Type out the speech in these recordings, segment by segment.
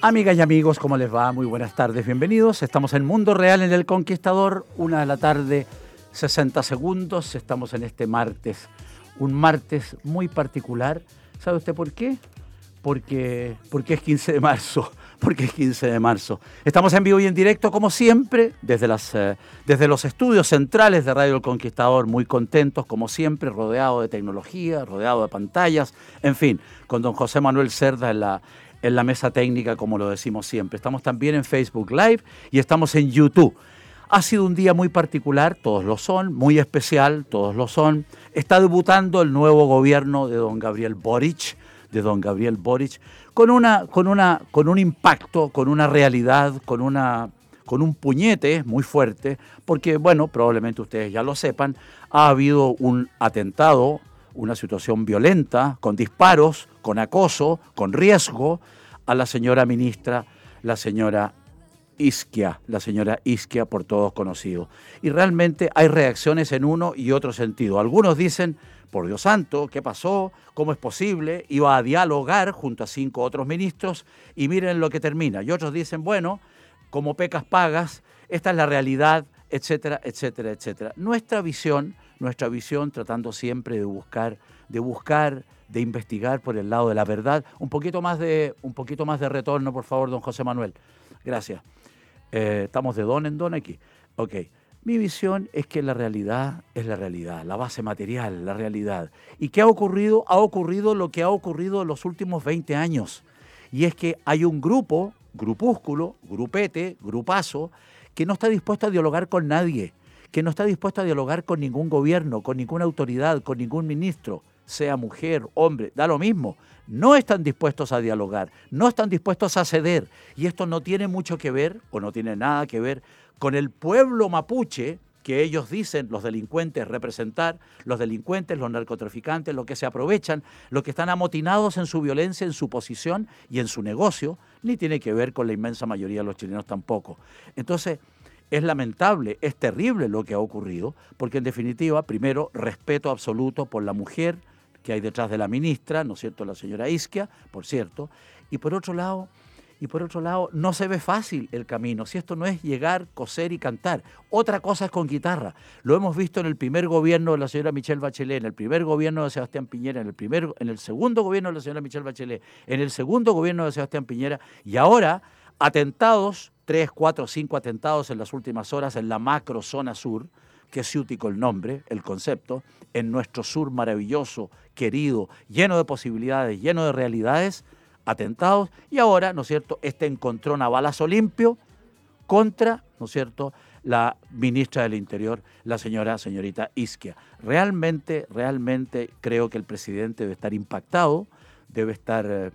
Amigas y amigos, ¿cómo les va? Muy buenas tardes, bienvenidos. Estamos en Mundo Real en El Conquistador, una de la tarde, 60 segundos. Estamos en este martes, un martes muy particular. ¿Sabe usted por qué? Porque, porque es 15 de marzo porque es 15 de marzo. Estamos en vivo y en directo, como siempre, desde, las, eh, desde los estudios centrales de Radio El Conquistador, muy contentos, como siempre, rodeado de tecnología, rodeado de pantallas, en fin, con don José Manuel Cerda en la, en la mesa técnica, como lo decimos siempre. Estamos también en Facebook Live y estamos en YouTube. Ha sido un día muy particular, todos lo son, muy especial, todos lo son. Está debutando el nuevo gobierno de don Gabriel Boric, de don Gabriel Boric, con, una, con, una, con un impacto, con una realidad, con, una, con un puñete muy fuerte, porque, bueno, probablemente ustedes ya lo sepan, ha habido un atentado, una situación violenta, con disparos, con acoso, con riesgo a la señora ministra, la señora Isquia, la señora Isquia por todos conocido. Y realmente hay reacciones en uno y otro sentido. Algunos dicen por Dios santo, ¿qué pasó? ¿Cómo es posible? Iba a dialogar junto a cinco otros ministros y miren lo que termina. Y otros dicen, bueno, como pecas pagas, esta es la realidad, etcétera, etcétera, etcétera. Nuestra visión, nuestra visión tratando siempre de buscar, de buscar, de investigar por el lado de la verdad. Un poquito más de, un poquito más de retorno, por favor, don José Manuel. Gracias. Eh, estamos de don en don aquí. Ok. Mi visión es que la realidad es la realidad, la base material, la realidad. ¿Y qué ha ocurrido? Ha ocurrido lo que ha ocurrido en los últimos 20 años. Y es que hay un grupo, grupúsculo, grupete, grupazo, que no está dispuesto a dialogar con nadie, que no está dispuesto a dialogar con ningún gobierno, con ninguna autoridad, con ningún ministro, sea mujer, hombre, da lo mismo. No están dispuestos a dialogar, no están dispuestos a ceder. Y esto no tiene mucho que ver, o no tiene nada que ver, con el pueblo mapuche que ellos dicen los delincuentes representar, los delincuentes, los narcotraficantes, los que se aprovechan, los que están amotinados en su violencia, en su posición y en su negocio, ni tiene que ver con la inmensa mayoría de los chilenos tampoco. Entonces, es lamentable, es terrible lo que ha ocurrido, porque en definitiva, primero, respeto absoluto por la mujer que hay detrás de la ministra, ¿no es cierto?, la señora Isquia, por cierto, y por otro lado, y por otro lado, no se ve fácil el camino, si esto no es llegar, coser y cantar. Otra cosa es con guitarra. Lo hemos visto en el primer gobierno de la señora Michelle Bachelet, en el primer gobierno de Sebastián Piñera, en el, primer, en el segundo gobierno de la señora Michelle Bachelet, en el segundo gobierno de Sebastián Piñera, y ahora atentados, tres, cuatro, cinco atentados en las últimas horas en la macro zona sur, que es ciútico el nombre, el concepto, en nuestro sur maravilloso, querido, lleno de posibilidades, lleno de realidades, atentados y ahora, ¿no es cierto?, este encontrón a balazo limpio contra, ¿no es cierto?, la ministra del Interior, la señora, señorita Isquia. Realmente, realmente creo que el presidente debe estar impactado, debe estar eh,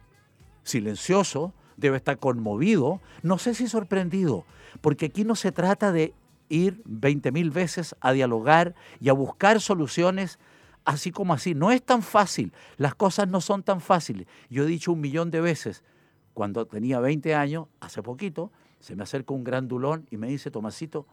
silencioso, debe estar conmovido, no sé si sorprendido, porque aquí no se trata de ir 20.000 veces a dialogar y a buscar soluciones así como así. No es tan fácil, las cosas no son tan fáciles. Yo he dicho un millón de veces, cuando tenía 20 años, hace poquito, se me acerca un grandulón y me dice, Tomasito,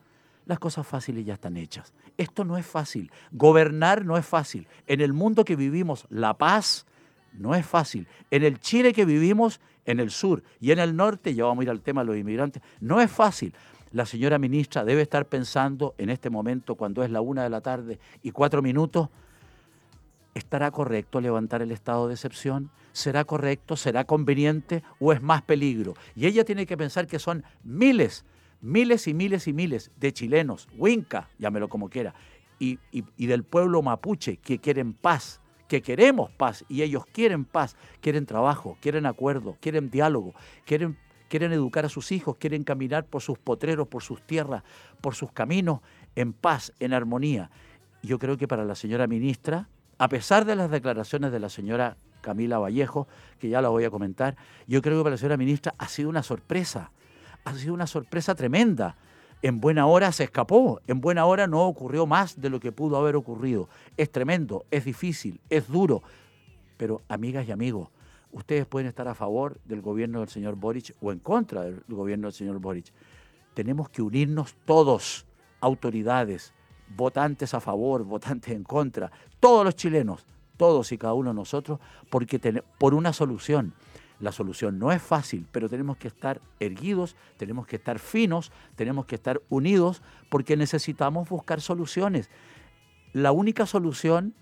las cosas fáciles ya están hechas. Esto no es fácil. Gobernar no es fácil. En el mundo que vivimos, la paz no es fácil. En el Chile que vivimos, en el sur y en el norte, ya vamos a ir al tema de los inmigrantes, no es fácil. La señora ministra debe estar pensando en este momento, cuando es la una de la tarde y cuatro minutos, ¿Estará correcto levantar el estado de excepción? ¿Será correcto? ¿Será conveniente? ¿O es más peligro? Y ella tiene que pensar que son miles, miles y miles y miles de chilenos, Huinca, llámelo como quiera, y, y del pueblo mapuche que quieren paz, que queremos paz y ellos quieren paz, quieren trabajo, quieren acuerdo, quieren diálogo, quieren, quieren educar a sus hijos, quieren caminar por sus potreros, por sus tierras, por sus caminos en paz, en armonía. Yo creo que para la señora ministra, a pesar de las declaraciones de la señora Camila Vallejo, que ya la voy a comentar, yo creo que para la señora ministra ha sido una sorpresa, ha sido una sorpresa tremenda. En buena hora se escapó, en buena hora no ocurrió más de lo que pudo haber ocurrido. Es tremendo, es difícil, es duro, pero amigas y amigos, ustedes pueden estar a favor del gobierno del señor Boric o en contra del gobierno del señor Boric. Tenemos que unirnos todos, autoridades, votantes a favor, votantes en contra, todos los chilenos, todos y cada uno de nosotros, porque por una solución. La solución no es fácil, pero tenemos que estar erguidos, tenemos que estar finos, tenemos que estar unidos, porque necesitamos buscar soluciones. La única solución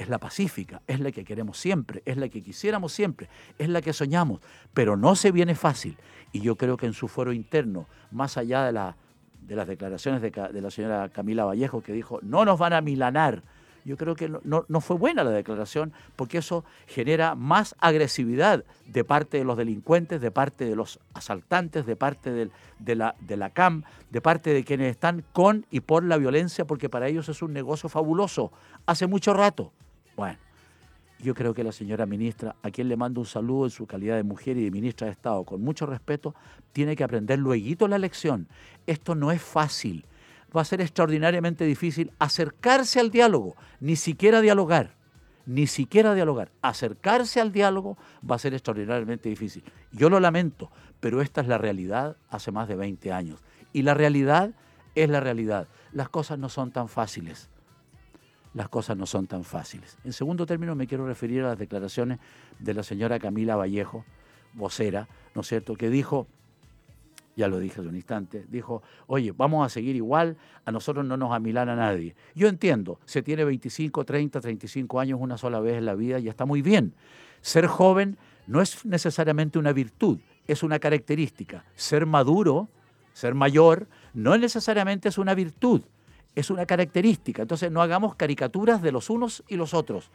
es la pacífica, es la que queremos siempre, es la que quisiéramos siempre, es la que soñamos, pero no se viene fácil. Y yo creo que en su foro interno, más allá de, la, de las declaraciones de, la señora Camila Vallejo, que dijo, no nos van a milanar, yo creo que no, fue buena la declaración porque eso genera más agresividad de parte de los delincuentes, de parte de los asaltantes, de parte de, la, de la CAM, de parte de quienes están con y por la violencia, porque para ellos es un negocio fabuloso, hace mucho rato. Bueno, yo creo que la señora ministra, a quien le mando un saludo en su calidad de mujer y de ministra de Estado, con mucho respeto, tiene que aprender luego la lección. Esto no es fácil va a ser extraordinariamente difícil acercarse al diálogo, ni siquiera dialogar, ni siquiera dialogar. Acercarse al diálogo va a ser extraordinariamente difícil. Yo lo lamento, pero esta es la realidad hace más de 20 años. Y la realidad es la realidad. Las cosas no son tan fáciles. Las cosas no son tan fáciles. En segundo término, me quiero referir a las declaraciones de la señora Camila Vallejo, vocera, ¿no es cierto?, que dijo ya lo dije hace un instante, dijo, oye, vamos a seguir igual, a nosotros no nos amilana nadie. Yo entiendo, se tiene 25, 30, 35 años una sola vez en la vida y está muy bien. Ser joven no es necesariamente una virtud, es una característica. Ser maduro, ser mayor, no necesariamente es una virtud, es una característica. Entonces no hagamos caricaturas de los unos y los otros.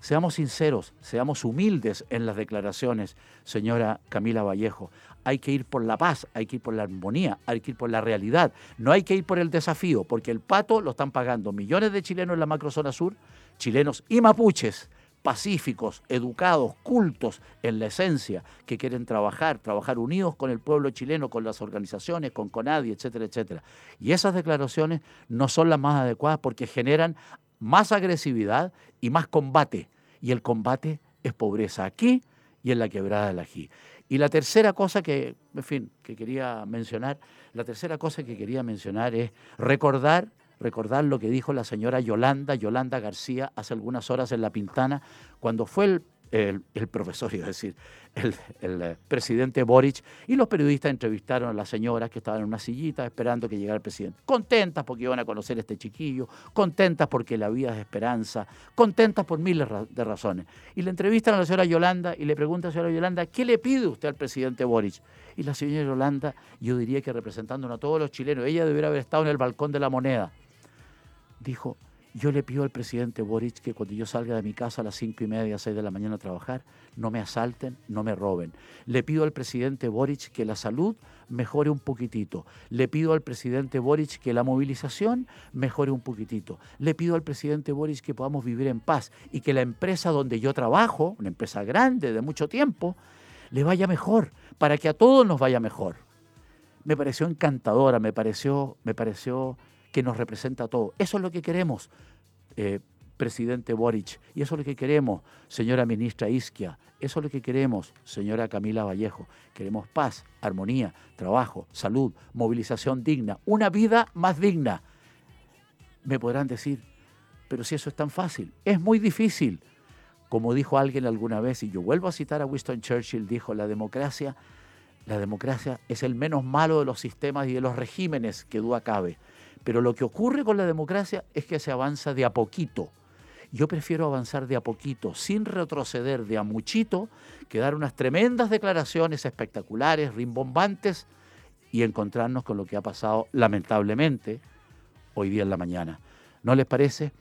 Seamos sinceros, seamos humildes en las declaraciones, señora Camila Vallejo. Hay que ir por la paz, hay que ir por la armonía, hay que ir por la realidad. No hay que ir por el desafío, porque el pato lo están pagando millones de chilenos en la macrozona sur, chilenos y mapuches, pacíficos, educados, cultos en la esencia, que quieren trabajar, trabajar unidos con el pueblo chileno, con las organizaciones, con CONADI, etcétera, etcétera. Y esas declaraciones no son las más adecuadas porque generan más agresividad y más combate. Y el combate es pobreza aquí y en la quebrada de la Ají. Y la tercera cosa que, en fin, que quería mencionar, la tercera cosa que quería mencionar es recordar, recordar lo que dijo la señora Yolanda, Yolanda García, hace algunas horas en La Pintana, cuando fue el el, profesor, iba a decir, el, eh, presidente Boric, y los periodistas entrevistaron a las señoras que estaban en una sillita esperando que llegara el presidente. Contentas porque iban a conocer a este chiquillo, contentas porque la vida es esperanza, contentas por miles de razones. Y le entrevistan a la señora Yolanda y le pregunta a la señora Yolanda, ¿qué le pide usted al presidente Boric? Y la señora Yolanda, yo diría que representando a todos los chilenos, ella debiera haber estado en el balcón de la moneda, dijo, yo le pido al presidente Boric que cuando yo salga de mi casa a las cinco y media, seis de la mañana a trabajar, no me asalten, no me roben. Le pido al presidente Boric que la salud mejore un poquitito. Le pido al presidente Boric que la movilización mejore un poquitito. Le pido al presidente Boric que podamos vivir en paz y que la empresa donde yo trabajo, una empresa grande de mucho tiempo, le vaya mejor, para que a todos nos vaya mejor. Me pareció encantadora, me pareció, me pareció que nos representa a todos. Eso es lo que queremos, eh, presidente Boric, y eso es lo que queremos, señora ministra Isquia, eso es lo que queremos, señora Camila Vallejo. Queremos paz, armonía, trabajo, salud, movilización digna, una vida más digna. Me podrán decir, pero si eso es tan fácil, es muy difícil. Como dijo alguien alguna vez, y yo vuelvo a citar a Winston Churchill, dijo, la democracia, la democracia es el menos malo de los sistemas y de los regímenes que duda cabe. Pero lo que ocurre con la democracia es que se avanza de a poquito. Yo prefiero avanzar de a poquito, sin retroceder de a muchito, que dar unas tremendas declaraciones espectaculares, rimbombantes, y encontrarnos con lo que ha pasado lamentablemente hoy día en la mañana. ¿No les parece?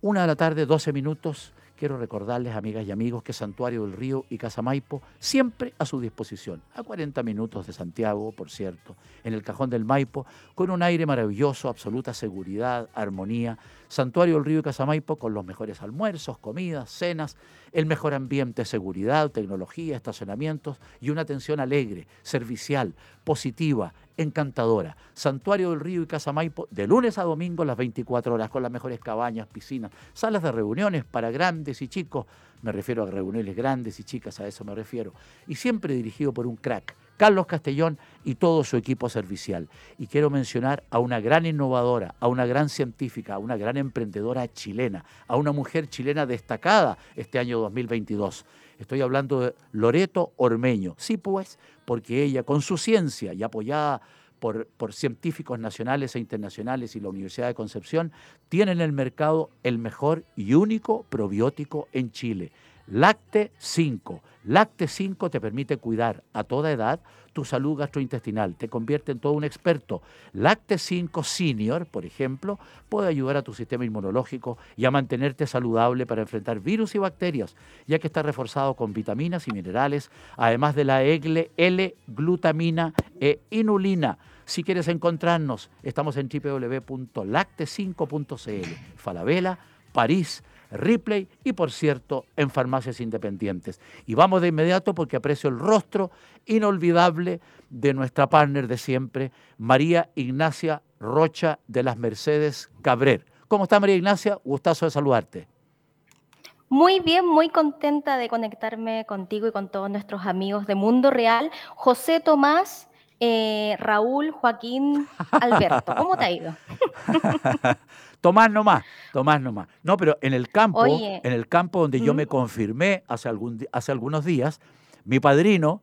Una de la tarde, 12 minutos quiero recordarles, amigas y amigos, que Santuario del Río y Casa Maipo siempre a su disposición, a 40 minutos de Santiago, por cierto, en el cajón del Maipo, con un aire maravilloso, absoluta seguridad, armonía. Santuario del Río y Casa Maipo con los mejores almuerzos, comidas, cenas, el mejor ambiente, seguridad, tecnología, estacionamientos y una atención alegre, servicial, positiva, encantadora. Santuario del Río y Casa Maipo, de lunes a domingo las 24 horas, con las mejores cabañas, piscinas, salas de reuniones para grandes y chicos, me refiero a reuniones grandes y chicas, a eso me refiero, y siempre dirigido por un crack, Carlos Castellón y todo su equipo servicial. Y quiero mencionar a una gran innovadora, a una gran científica, a una gran emprendedora chilena, a una mujer chilena destacada este año 2022. Estoy hablando de Loreto Ormeño. Sí, pues, porque ella, con su ciencia y apoyada por, por, científicos nacionales e internacionales y la Universidad de Concepción, tiene en el mercado el mejor y único probiótico en Chile. Lacte 5. Lacte 5 te permite cuidar a toda edad tu salud gastrointestinal, te convierte en todo un experto. Lacte 5 Senior, por ejemplo, puede ayudar a tu sistema inmunológico y a mantenerte saludable para enfrentar virus y bacterias, ya que está reforzado con vitaminas y minerales, además de la L-glutamina e inulina. Si quieres encontrarnos, estamos en www.lacte5.cl. Falabella, París, Ripley y, por cierto, en farmacias independientes. Y vamos de inmediato porque aprecio el rostro inolvidable de nuestra partner de siempre, María Ignacia Rocha de las Mercedes Cabrer. ¿Cómo está María Ignacia? Gustazo de saludarte. Muy bien, muy contenta de conectarme contigo y con todos nuestros amigos de Mundo Real. José Tomás, eh, Raúl, Joaquín, Alberto, ¿cómo te ha ido? Tomás nomás, Tomás nomás. No, pero en el campo, en el campo donde yo me confirmé hace, algún, hace algunos días, mi padrino,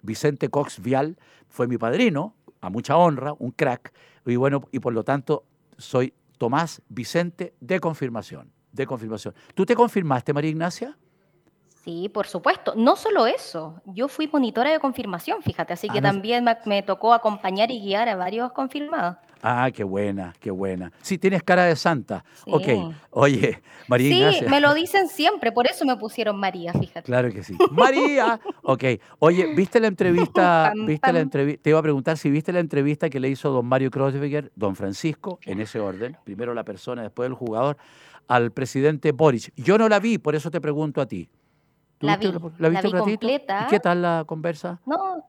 Vicente Cox Vial, fue mi padrino, a mucha honra, un crack, y bueno, y por lo tanto soy Tomás Vicente de confirmación, de confirmación. ¿Tú te confirmaste, María Ignacia? Sí, por supuesto. No solo eso, yo fui monitora de confirmación, fíjate, así que ah, también me, tocó acompañar y guiar a varios confirmados. Ah, qué buena, qué buena. Sí, tienes cara de santa. Ok, oye, María Sí, me lo dicen siempre, por eso me pusieron María, fíjate. Claro que sí. María. Ok, oye, ¿viste la entrevista? ¿Viste la entrevista? Te iba a preguntar si viste la entrevista que le hizo don Mario Kreuzberger, don Francisco, en ese orden, primero la persona, después el jugador, al presidente Boris. Yo no la vi, por eso te pregunto a ti. La vi, la, viste la vi completa. ¿Y qué tal la conversa? No,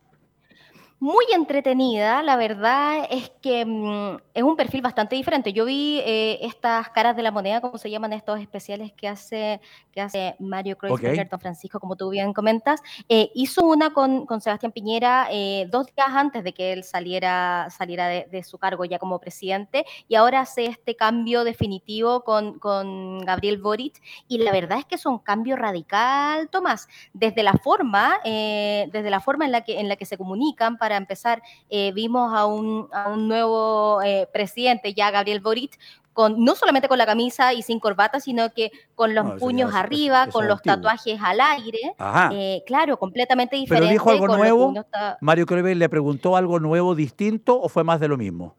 muy entretenida, la verdad es que mm, es un perfil bastante diferente. Yo vi eh, estas caras de la moneda, como se llaman estos especiales que hace, que hace Mario Kreuzberger, Don Francisco, como tú bien comentas. Eh, hizo una con, con Sebastián Piñera eh, dos días antes de que él saliera, saliera de, su cargo ya como presidente y ahora hace este cambio definitivo con, con Gabriel Boric y la verdad es que es un cambio radical, Tomás, desde la forma, desde la forma en la que, en la que se comunican para empezar, eh, vimos a un, nuevo eh, presidente, ya Gabriel Boric, con, no solamente con la camisa y sin corbata, sino que con los puños arriba, con los tatuajes al aire. Eh, claro, completamente diferente. ¿Pero dijo algo nuevo? Mario Crevel le preguntó algo nuevo, distinto, o fue más de lo mismo?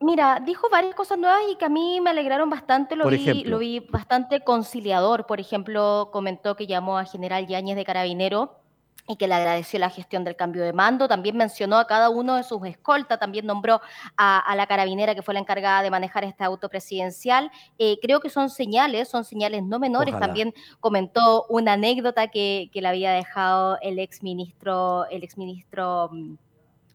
Mira, dijo varias cosas nuevas y que a mí me alegraron bastante, lo, vi, lo vi bastante conciliador. Por ejemplo, comentó que llamó a General Yáñez de Carabinero y que le agradeció la gestión del cambio de mando. También mencionó a cada uno de sus escoltas, también nombró a, la carabinera que fue la encargada de manejar este auto presidencial. Eh, creo que son señales, son señales no menores. También comentó una anécdota que, que le había dejado el exministro, el exministro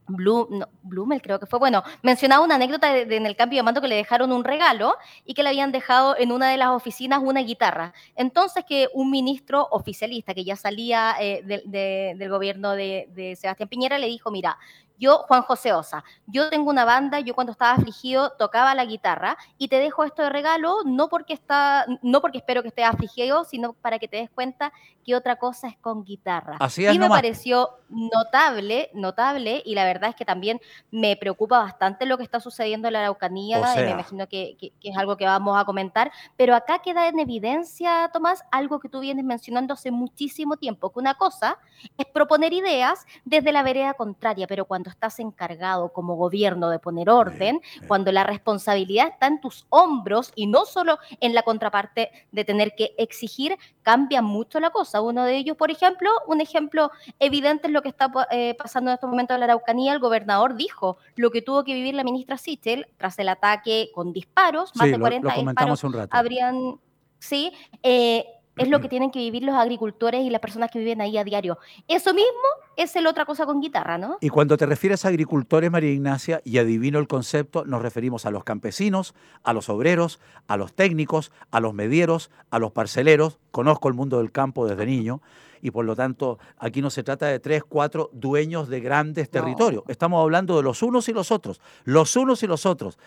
Bloom, Blumel creo que fue, bueno, mencionaba una anécdota de, en el cambio de mando que le dejaron un regalo y que le habían dejado en una de las oficinas una guitarra. Entonces que un ministro oficialista que ya salía eh, del gobierno de Sebastián Piñera le dijo, mira, yo, Juan José Osa, yo tengo una banda, yo cuando estaba afligido tocaba la guitarra y te dejo esto de regalo, no porque, está, no porque espero que estés afligido, sino para que te des cuenta que otra cosa es con guitarra. Así y me pareció notable, notable, y la verdad es que también me preocupa bastante lo que está sucediendo en la Araucanía, y me imagino que, que, es algo que vamos a comentar, pero acá queda en evidencia, Tomás, algo que tú vienes mencionando hace muchísimo tiempo, que una cosa es proponer ideas desde la vereda contraria, pero cuando cuando estás encargado como gobierno de poner orden, cuando la responsabilidad está en tus hombros y no solo en la contraparte de tener que exigir, cambia mucho la cosa. Uno de ellos, por ejemplo, un ejemplo evidente es lo que está eh, pasando en estos momentos en la Araucanía. El gobernador dijo lo que tuvo que vivir la ministra Sichel tras el ataque con disparos, más de 40 disparos habrían sí, eh, es lo que tienen que vivir los agricultores y las personas que viven ahí a diario. Eso mismo es la otra cosa con guitarra, ¿no? Y cuando te refieres a agricultores, María Ignacia, y adivino el concepto, nos referimos a los campesinos, a los obreros, a los técnicos, a los medieros, a los parceleros. Conozco el mundo del campo desde niño y por lo tanto aquí no se trata de tres, cuatro dueños de grandes territorios. Estamos hablando de los unos y los otros, los unos y los otros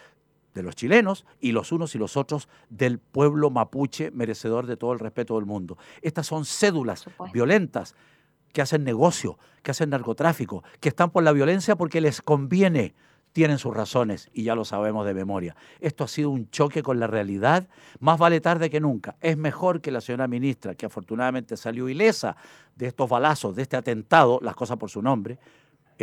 de los chilenos y los unos y los otros del pueblo mapuche merecedor de todo el respeto del mundo. Estas son cédulas violentas que hacen negocio, que hacen narcotráfico, que están por la violencia porque les conviene, tienen sus razones y ya lo sabemos de memoria. Esto ha sido un choque con la realidad, más vale tarde que nunca. Es mejor que la señora ministra, que afortunadamente salió ilesa de estos balazos, de este atentado, las cosas por su nombre,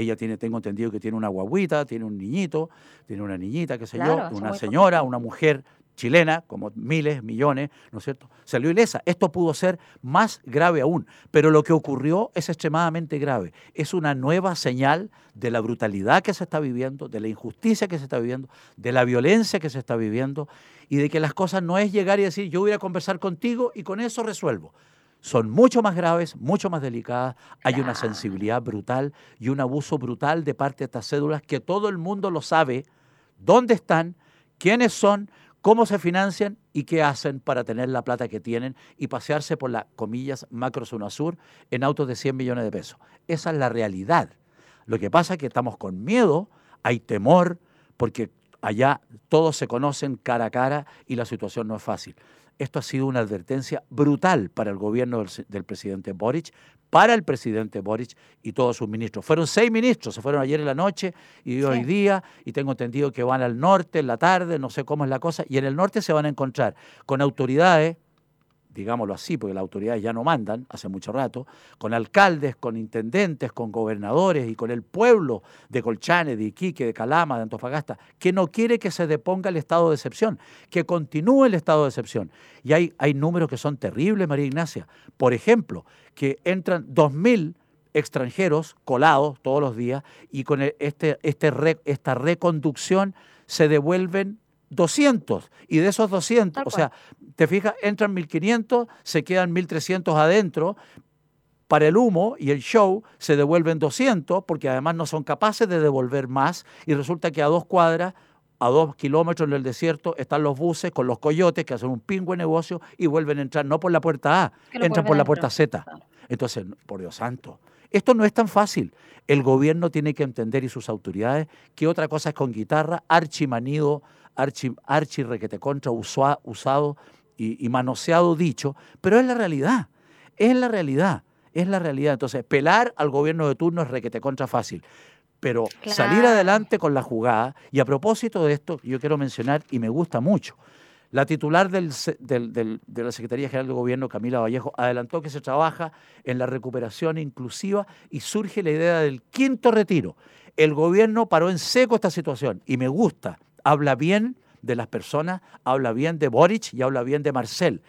ella tiene, tengo entendido que tiene una guaguita, tiene un niñito, tiene una niñita, qué sé yo, una señora, una mujer chilena, como miles, millones, ¿no es cierto? Salió ilesa. Esto pudo ser más grave aún, pero lo que ocurrió es extremadamente grave. Es una nueva señal de la brutalidad que se está viviendo, de la injusticia que se está viviendo, de la violencia que se está viviendo y de que las cosas no es llegar y decir, yo voy a conversar contigo y con eso resuelvo son mucho más graves, mucho más delicadas. Hay una sensibilidad brutal y un abuso brutal de parte de estas cédulas que todo el mundo lo sabe, dónde están, quiénes son, cómo se financian y qué hacen para tener la plata que tienen y pasearse por las comillas macro zona sur en autos de 100 millones de pesos. Esa es la realidad. Lo que pasa es que estamos con miedo, hay temor, porque allá todos se conocen cara a cara y la situación no es fácil. Esto ha sido una advertencia brutal para el gobierno del, presidente Boric, para el presidente Boric y todos sus ministros. Fueron seis ministros, se fueron ayer en la noche y hoy día, y tengo entendido que van al norte en la tarde, no sé cómo es la cosa, y en el norte se van a encontrar con autoridades digámoslo así, porque las autoridades ya no mandan hace mucho rato, con alcaldes, con intendentes, con gobernadores y con el pueblo de Colchane, de Iquique, de Calama, de Antofagasta, que no quiere que se deponga el estado de excepción, que continúe el estado de excepción. Y hay, hay números que son terribles, María Ignacia. Por ejemplo, que entran 2.000 extranjeros colados todos los días y con este, este, esta reconducción se devuelven 200 y de esos 200, o sea, te fijas, entran 1500, se quedan 1300 adentro, para el humo y el show se devuelven 200 porque además no son capaces de devolver más y resulta que a dos cuadras, a dos kilómetros en el desierto están los buses con los coyotes que hacen un pingüe negocio y vuelven a entrar no por la puerta A, entran por la puerta Z. Entonces, por Dios santo, esto no es tan fácil. El gobierno tiene que entender y sus autoridades que otra cosa es con guitarra, archimanido, archi, archi requete contra usado y, manoseado dicho, pero es la realidad, es la realidad, es la realidad. Entonces, pelar al gobierno de turno es requete contra fácil. Pero salir adelante con la jugada, y a propósito de esto, yo quiero mencionar, y me gusta mucho, la titular de la Secretaría General de Gobierno, Camila Vallejo, adelantó que se trabaja en la recuperación inclusiva y surge la idea del quinto retiro. El gobierno paró en seco esta situación y me gusta, habla bien de las personas, habla bien de Boric y habla bien de Marcel.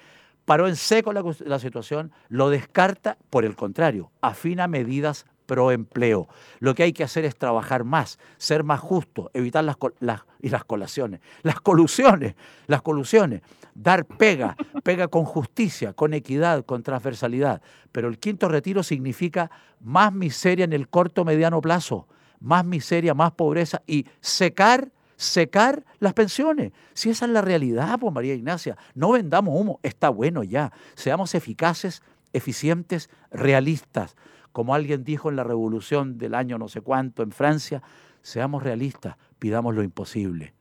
Paró en seco la, situación, lo descarta, por el contrario, afina medidas pro empleo. Lo que hay que hacer es trabajar más, ser más justo, evitar las, las, y las colaciones, las colusiones, las colusiones, dar pega, pega con justicia, con equidad, con transversalidad. Pero el quinto retiro significa más miseria en el corto mediano plazo, más miseria, más pobreza y secar secar las pensiones. Si esa es la realidad, pues María Ignacia, no vendamos humo, está bueno ya. Seamos eficaces, eficientes, realistas. Como alguien dijo en la revolución del año no sé cuánto en Francia, seamos realistas, pidamos lo imposible.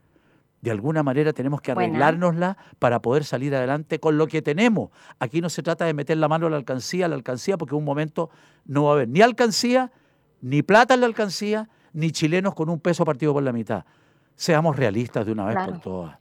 De alguna manera tenemos que arreglárnosla para poder salir adelante con lo que tenemos. Aquí no se trata de meter la mano a la alcancía, a la alcancía, porque en un momento no va a haber ni alcancía, ni plata en la alcancía, ni chilenos con un peso partido por la mitad. Seamos realistas de una vez por todas.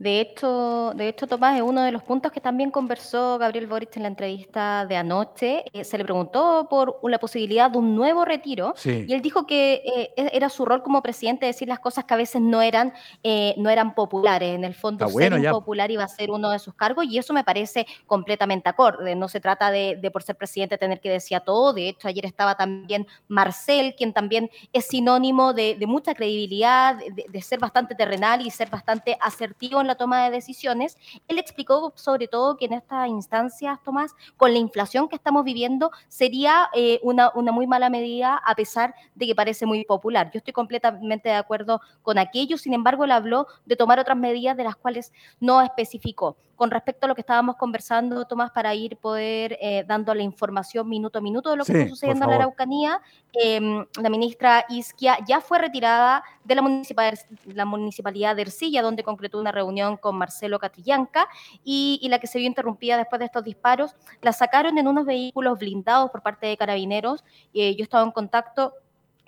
De hecho, de hecho, Tomás, es uno de los puntos que también conversó Gabriel Boric en la entrevista de anoche. Eh, se le preguntó por la posibilidad de un nuevo retiro y él dijo que eh, e-, era su rol como presidente decir las cosas que a veces no eran, eh, no eran populares. En el fondo, ser impopular iba a ser uno de sus cargos y eso me parece completamente acorde. No se trata de, por ser presidente tener que decir todo. De hecho, ayer estaba también Marcel, quien también es sinónimo de, mucha credibilidad, de, de, ser bastante terrenal y ser bastante asertivo en la toma de decisiones, él explicó sobre todo que en estas instancias, Tomás, con la inflación que estamos viviendo, sería eh, una, una muy mala medida a pesar de que parece muy popular. Yo estoy completamente de acuerdo con aquello, sin embargo, él habló de tomar otras medidas de las cuales no especificó con respecto a lo que estábamos conversando, Tomás, para ir poder eh, dando la información minuto a minuto de lo que está sucediendo en la Araucanía, em, la ministra Isquia ya fue retirada de la, la municipalidad de Ercilla, donde concretó una reunión con Marcelo Catrillanca, y, la que se vio interrumpida después de estos disparos, la sacaron en unos vehículos blindados por parte de carabineros. Eh, yo estaba en contacto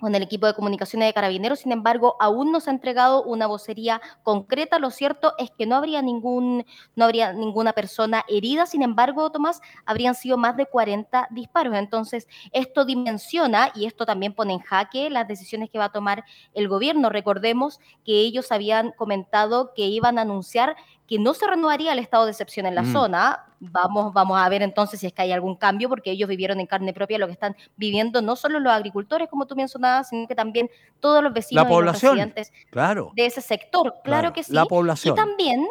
con el equipo de comunicaciones de Carabineros. Sin embargo, aún no se ha entregado una vocería concreta. Lo cierto es que no habría, ningún, no habría ninguna persona herida. Sin embargo, Tomás, habrían sido más de 40 disparos. Entonces, esto dimensiona y esto también pone en jaque las decisiones que va a tomar el gobierno. Recordemos que ellos habían comentado que iban a anunciar que no se renovaría el estado de excepción en la mm. zona. Vamos, vamos a ver entonces si es que hay algún cambio, porque ellos vivieron en carne propia lo que están viviendo no solo los agricultores, como tú mencionabas, sino que también todos los vecinos la población, y los residentes claro. de ese sector. Claro, que sí. La población. Y también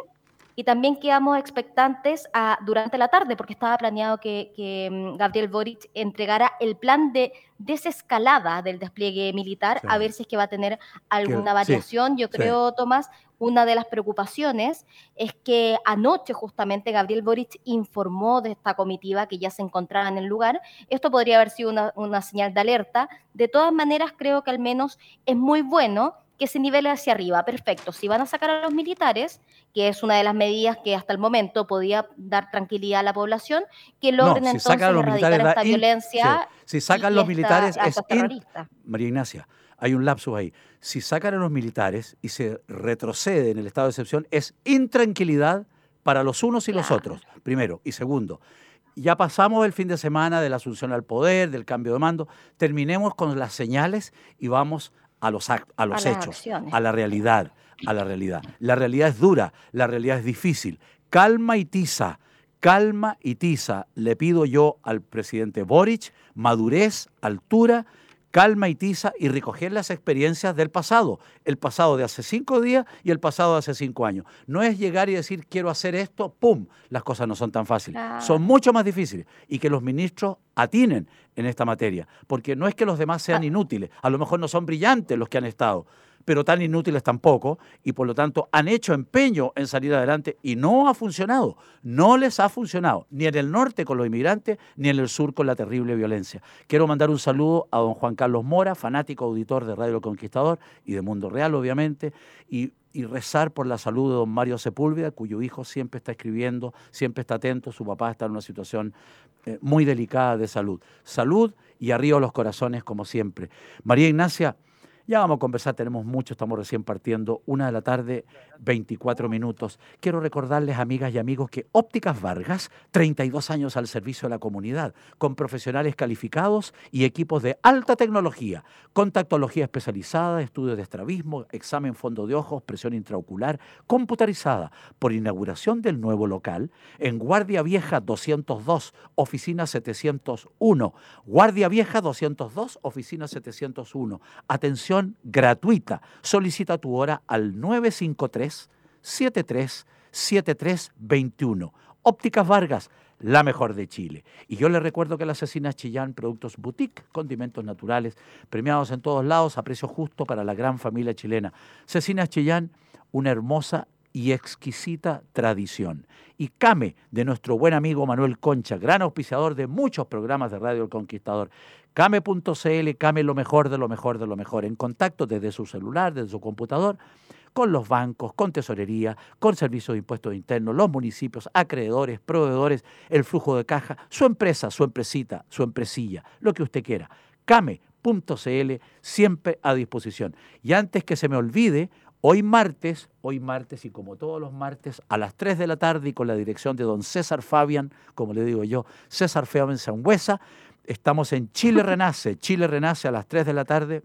y también quedamos expectantes a, durante la tarde, porque estaba planeado que, mm, Gabriel Boric entregara el plan de desescalada del despliegue militar, a ver si es que va a tener alguna variación. Yo creo, Tomás, una de las preocupaciones es que anoche justamente Gabriel Boric informó de esta comitiva que ya se encontraba en el lugar. Esto podría haber sido una, una señal de alerta. De todas maneras, creo que al menos es muy bueno que se nivele hacia arriba. Perfecto. Si van a sacar a los militares, que es una de las medidas que hasta el momento podía dar tranquilidad a la población, que logren entonces erradicar esta violencia. Si sacan los militares es María Ignacia, hay un lapsus ahí. Si sacan a los militares y se retrocede en el estado de excepción, es intranquilidad para los unos y los otros, primero. Y segundo, ya pasamos el fin de semana de la asunción al poder, del cambio de mando, terminemos con las señales y vamos a los, a los hechos, a la realidad, a la realidad. La realidad es dura, la realidad es difícil. Calma y tiza, calma y tiza. Le pido yo al presidente Boric madurez, altura calma y tiza y recoger las experiencias del pasado, el pasado de hace cinco días y el pasado de hace cinco años. No es llegar y decir quiero hacer esto, ¡pum! Las cosas no son tan fáciles, son mucho más difíciles y que los ministros atinen en esta materia, porque no es que los demás sean ah. inútiles, a lo mejor no son brillantes los que han estado, pero tan inútiles tampoco, y por lo tanto han hecho empeño en salir adelante y no ha funcionado, no les ha funcionado, ni en el norte con los inmigrantes, ni en el sur con la terrible violencia. Quiero mandar un saludo a don Juan Carlos Mora, fanático auditor de Radio Conquistador y de Mundo Real, obviamente, y rezar por la salud de don Mario Sepúlveda, cuyo hijo siempre está escribiendo, siempre está atento, su papá está en una situación eh, muy delicada de salud. Salud y arriba los corazones como siempre. María Ignacia, ya vamos a conversar, tenemos mucho, estamos recién partiendo. Una de la tarde, 24 minutos. Quiero recordarles, amigas y amigos, que Ópticas Vargas, 32 años al servicio de la comunidad, con profesionales calificados y equipos de alta tecnología, contactología especializada, estudio de estrabismo, examen fondo de ojos, presión intraocular, computarizada, por inauguración del nuevo local en Guardia Vieja 202, oficina 701. Guardia Vieja 202, oficina 701. Atención gratuita. Solicita tu hora al 953 73 7321. Ópticas Vargas, la mejor de Chile. Y yo le recuerdo que la asesina Chillán, productos boutique, condimentos naturales, premiados en todos lados a precio justo para la gran familia chilena. Cecinas Chillán, una hermosa y exquisita tradición. Y Came, de nuestro buen amigo Manuel Concha, gran auspiciador de muchos programas de Radio El Conquistador. Came.cl, Came lo mejor de lo mejor de lo mejor, en contacto desde su celular, desde su computador, con los bancos, con tesorería, con servicios de impuestos internos, los municipios, acreedores, proveedores, el flujo de caja, su empresa, su empresita, su empresilla, lo que usted quiera. Came.cl, siempre a disposición. Y antes que se me olvide, Hoy martes, hoy martes y como todos los martes, a las 3 de la tarde y con la dirección de don César Fabian, como le digo yo, César Fabian Sangüesa, estamos en Chile Renace. Chile Renace a las 3 de la tarde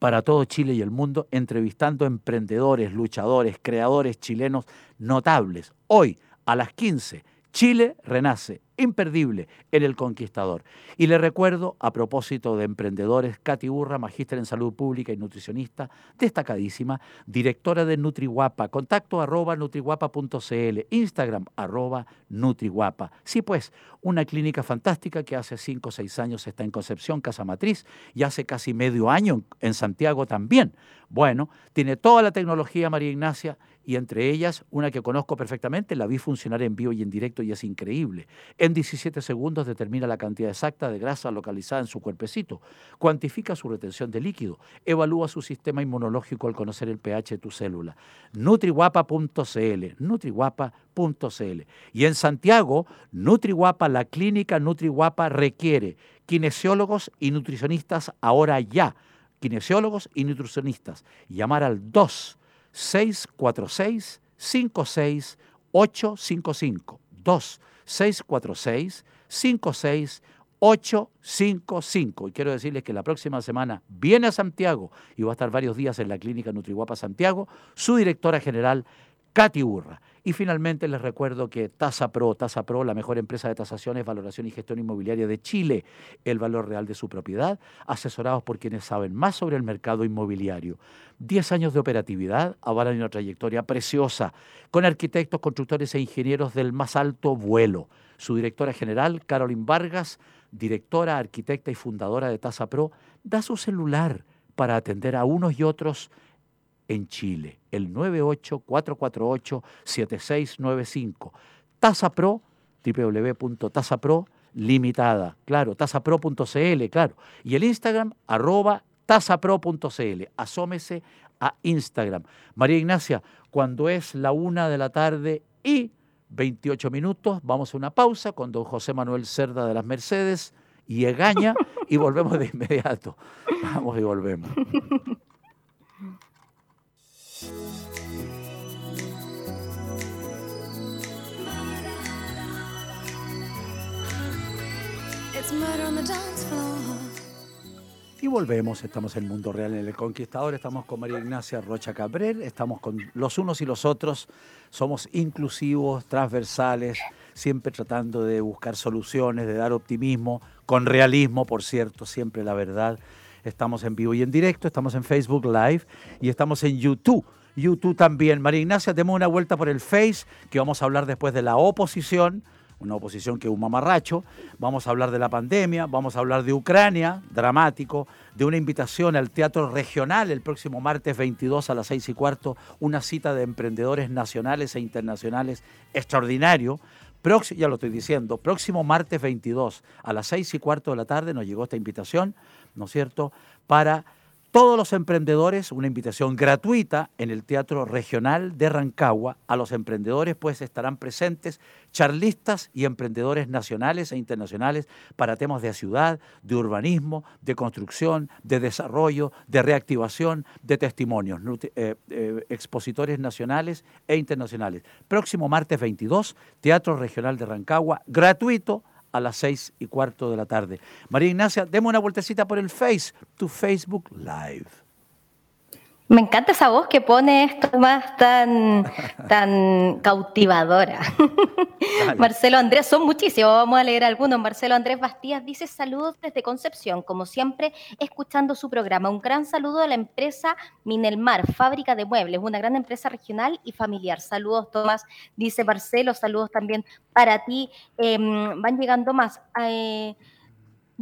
para todo Chile y el mundo, entrevistando emprendedores, luchadores, creadores chilenos notables. Hoy, a las 15, Chile renace imperdible en El Conquistador. Y le recuerdo, a propósito de emprendedores, Katy Burra, magíster en salud pública y nutricionista, destacadísima, directora de Nutriguapa, contacto arroba nutriguapa.cl, Instagram arroba Nutriguapa. Sí, pues, una clínica fantástica que hace cinco o seis años está en Concepción, Casa Matriz, y hace casi medio año en Santiago también. Bueno, tiene toda la tecnología, María Ignacia, y entre ellas una que conozco perfectamente, la vi funcionar en vivo y en directo y es increíble. En 17 segundos determina la cantidad exacta de grasa localizada en su cuerpecito, cuantifica su retención de líquido, evalúa su sistema inmunológico al conocer el pH de tu célula. Nutriguapa.cl, nutriguapa.cl. Y en Santiago, Nutriguapa, la clínica Nutriguapa requiere kinesiólogos y nutricionistas ahora ya. Kinesiólogos y nutricionistas. Llamar al 2 646 56855 2 646 56855 Y quiero decirles que la próxima semana viene a Santiago y va a estar varios días en la clínica Nutriguapa Santiago, su directora general, Katy Urra. Y finalmente les recuerdo que Tasa Pro, Tasa Pro, la mejor empresa de tasaciones, valoración y gestión inmobiliaria de Chile, el valor real de su propiedad, asesorados por quienes saben más sobre el mercado inmobiliario. Diez años de operatividad avalan una trayectoria preciosa, con arquitectos, constructores e ingenieros del más alto vuelo. Su directora general, Carolyn Vargas, directora, arquitecta y fundadora de Tasa Pro, da su celular para atender a unos y otros en Chile, el 98448-7695. Tasa Pro, limitada, claro, tasapro.cl, claro. Y el Instagram, arroba tasapro.cl. Asómese a Instagram. María Ignacia, cuando es la una de la tarde y 28 minutos, vamos a una pausa con don José Manuel Cerda de las Mercedes y Egaña y volvemos de inmediato. Vamos y volvemos. Y volvemos, estamos en el Mundo Real en El Conquistador, estamos con María Ignacia Rocha Cabrel, estamos con los unos y los otros, somos inclusivos, transversales, siempre tratando de buscar soluciones, de dar optimismo, con realismo, por cierto, siempre la verdad. Estamos en vivo y en directo, estamos en Facebook Live y estamos en YouTube. YouTube también. María Ignacia, demos una vuelta por el Face, que vamos a hablar después de la oposición, una oposición que es un mamarracho. Vamos a hablar de la pandemia, vamos a hablar de Ucrania, dramático, de una invitación al Teatro Regional el próximo martes 22 a las 6 y cuarto, una cita de emprendedores nacionales e internacionales extraordinario. ya lo estoy diciendo, próximo martes 22 a las 6 y cuarto de la tarde nos llegó esta invitación ¿no es cierto?, para todos los emprendedores, una invitación gratuita en el Teatro Regional de Rancagua. A los emprendedores pues estarán presentes charlistas y emprendedores nacionales e internacionales para temas de ciudad, de urbanismo, de construcción, de desarrollo, de reactivación, de testimonios, eh, eh, expositores nacionales e internacionales. Próximo martes 22, Teatro Regional de Rancagua, gratuito a las seis y cuarto de la tarde. María Ignacia, demos una vueltecita por el Face, tu Facebook Live. Me encanta esa voz que pone esto más tan, tan cautivadora. Marcelo Andrés, son muchísimos, vamos a leer algunos. Marcelo Andrés Bastías dice saludos desde Concepción, como siempre, escuchando su programa. Un gran saludo a la empresa Minelmar, fábrica de muebles, una gran empresa regional y familiar. Saludos, Tomás, dice Marcelo, saludos también para ti. Em, van llegando más. Eh,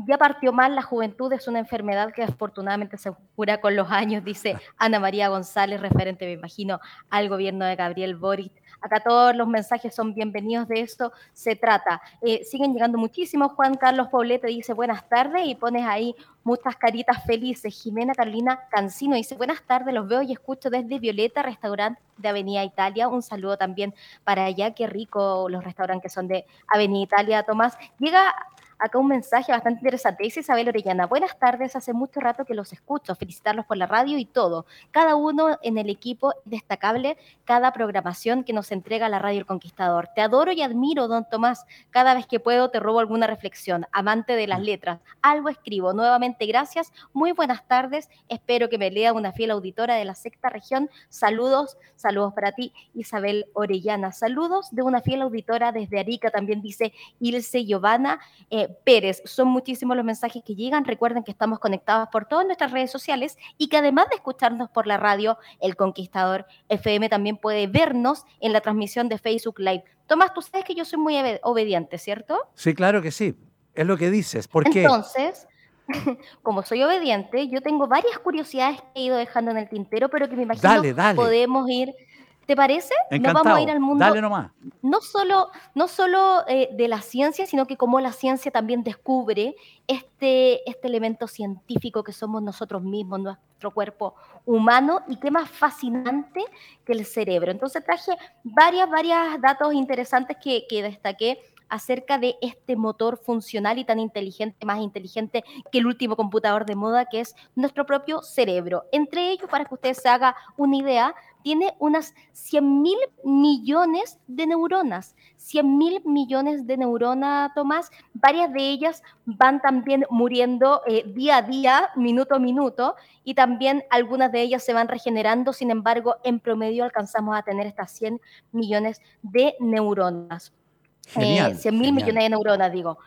ya partió mal, la juventud es una enfermedad que afortunadamente se cura con los años, dice Ana María González, referente, me imagino, al gobierno de Gabriel Boric. Acá todos los mensajes son bienvenidos, de esto se trata. Eh, siguen llegando muchísimos. Juan Carlos Poblete dice buenas tardes y pones ahí muchas caritas felices. Jimena Carolina Cancino dice buenas tardes, los veo y escucho desde Violeta, restaurante de Avenida Italia. Un saludo también para allá, qué rico los restaurantes que son de Avenida Italia, Tomás. Llega acá un mensaje bastante interesante. Dice Isabel Orellana, buenas tardes, hace mucho rato que los escucho, felicitarlos por la radio y todo. Cada uno en el equipo destacable, cada programación que nos entrega la radio El Conquistador. Te adoro y admiro, don Tomás. Cada vez que puedo te robo alguna reflexión. Amante de las letras. Algo escribo. Nuevamente, gracias. Muy buenas tardes. Espero que me lea una fiel auditora de la sexta región. Saludos, saludos para ti, Isabel Orellana. Saludos de una fiel auditora desde Arica, también dice Ilse Giovanna. Eh, Pérez. Son muchísimos los mensajes que llegan. Recuerden que estamos conectados por todas nuestras redes sociales y que además de escucharnos por la radio, El Conquistador FM también puede vernos en la transmisión de Facebook Live. Tomás, tú sabes que yo soy muy obediente, ¿cierto? Sí, claro que sí. Es lo que dices. ¿Por qué? Entonces, como soy obediente, yo tengo varias curiosidades que he ido dejando en el tintero, pero que me imagino podemos ir ¿Te parece? Nos vamos a ir al mundo. Dale nomás. No solo, no solo eh, de la ciencia, sino que cómo la ciencia también descubre este, este elemento científico que somos nosotros mismos, nuestro cuerpo humano, y qué más fascinante que el cerebro. Entonces traje varias, varias datos interesantes que, que destaqué acerca de este motor funcional y tan inteligente, más inteligente que el último computador de moda, que es nuestro propio cerebro. Entre ellos, para que usted se haga una idea, tiene unas 100 mil millones de neuronas. 100 mil millones de neuronas, Tomás. Varias de ellas van también muriendo eh, día a día, minuto a minuto, y también algunas de ellas se van regenerando. Sin embargo, en promedio alcanzamos a tener estas 100 millones de neuronas. Genial, 100 mil millones de neuronas, digo.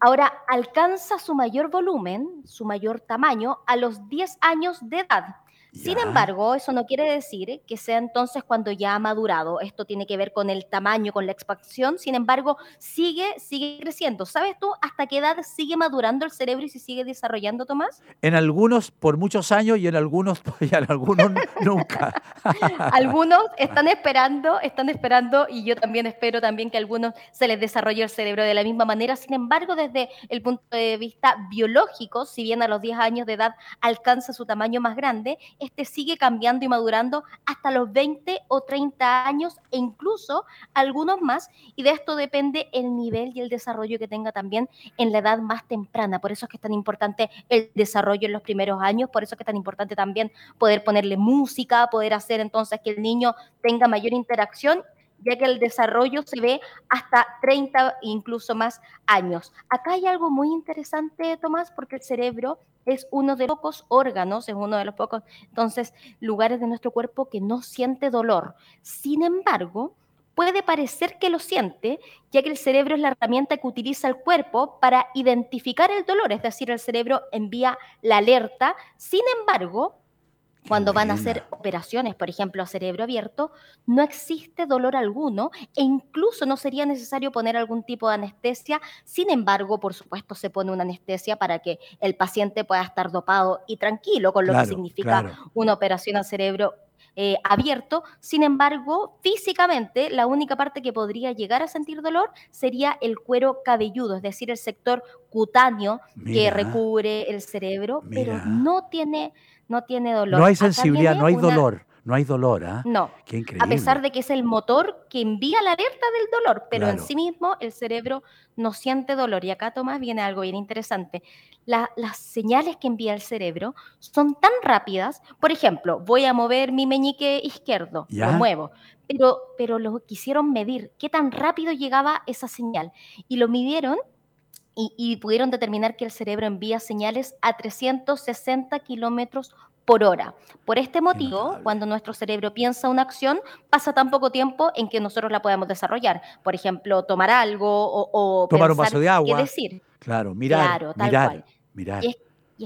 Ahora, alcanza su mayor volumen, su mayor tamaño, a los 10 años de edad. Sin embargo, eso no quiere decir que sea entonces cuando ya ha madurado. Esto tiene que ver con el tamaño, con la expansión. Sin embargo, sigue, sigue creciendo. ¿Sabes tú hasta qué edad sigue madurando el cerebro y se sigue desarrollando, Tomás? En algunos por muchos años y en algunos, y en algunos nunca. algunos están esperando, están esperando y yo también espero también que a algunos se les desarrolle el cerebro de la misma manera. Sin embargo, desde el punto de vista biológico, si bien a los 10 años de edad alcanza su tamaño más grande, este sigue cambiando y madurando hasta los 20 o 30 años e incluso algunos más. Y de esto depende el nivel y el desarrollo que tenga también en la edad más temprana. Por eso es que es tan importante el desarrollo en los primeros años, por eso es que es tan importante también poder ponerle música, poder hacer entonces que el niño tenga mayor interacción ya que el desarrollo se ve hasta 30 e incluso más años. Acá hay algo muy interesante, Tomás, porque el cerebro es uno de los pocos órganos, es uno de los pocos, entonces, lugares de nuestro cuerpo que no siente dolor. Sin embargo, puede parecer que lo siente, ya que el cerebro es la herramienta que utiliza el cuerpo para identificar el dolor, es decir, el cerebro envía la alerta. Sin embargo, cuando van a hacer operaciones, por ejemplo, a cerebro abierto, no existe dolor alguno e incluso no sería necesario poner algún tipo de anestesia. Sin embargo, por supuesto, se pone una anestesia para que el paciente pueda estar dopado y tranquilo con lo que significa una operación a cerebro eh, abierto. Sin embargo, físicamente, la única parte que podría llegar a sentir dolor sería el cuero cabelludo, es decir, el sector cutáneo que recubre el cerebro, pero no tiene no tiene dolor. No hay sensibilidad, no hay dolor. No hay dolor, ¿ah? No. Qué increíble. A pesar de que es el motor que envía la alerta del dolor, pero en sí mismo el cerebro no siente dolor. Y acá, Tomás, viene algo bien interesante. las señales que envía el cerebro son tan rápidas. Por ejemplo, voy a mover mi meñique izquierdo, lo muevo. Pero, pero lo quisieron medir, qué tan rápido llegaba esa señal. Y lo midieron y, pudieron determinar que el cerebro envía señales a 360 kilómetros por hora. Por este motivo, cuando nuestro cerebro piensa una acción, pasa tan poco tiempo en que nosotros la podemos desarrollar. Por ejemplo, tomar algo o, tomar un vaso de agua. qué decir. Claro, mirar, claro, mirar, mirar. Y es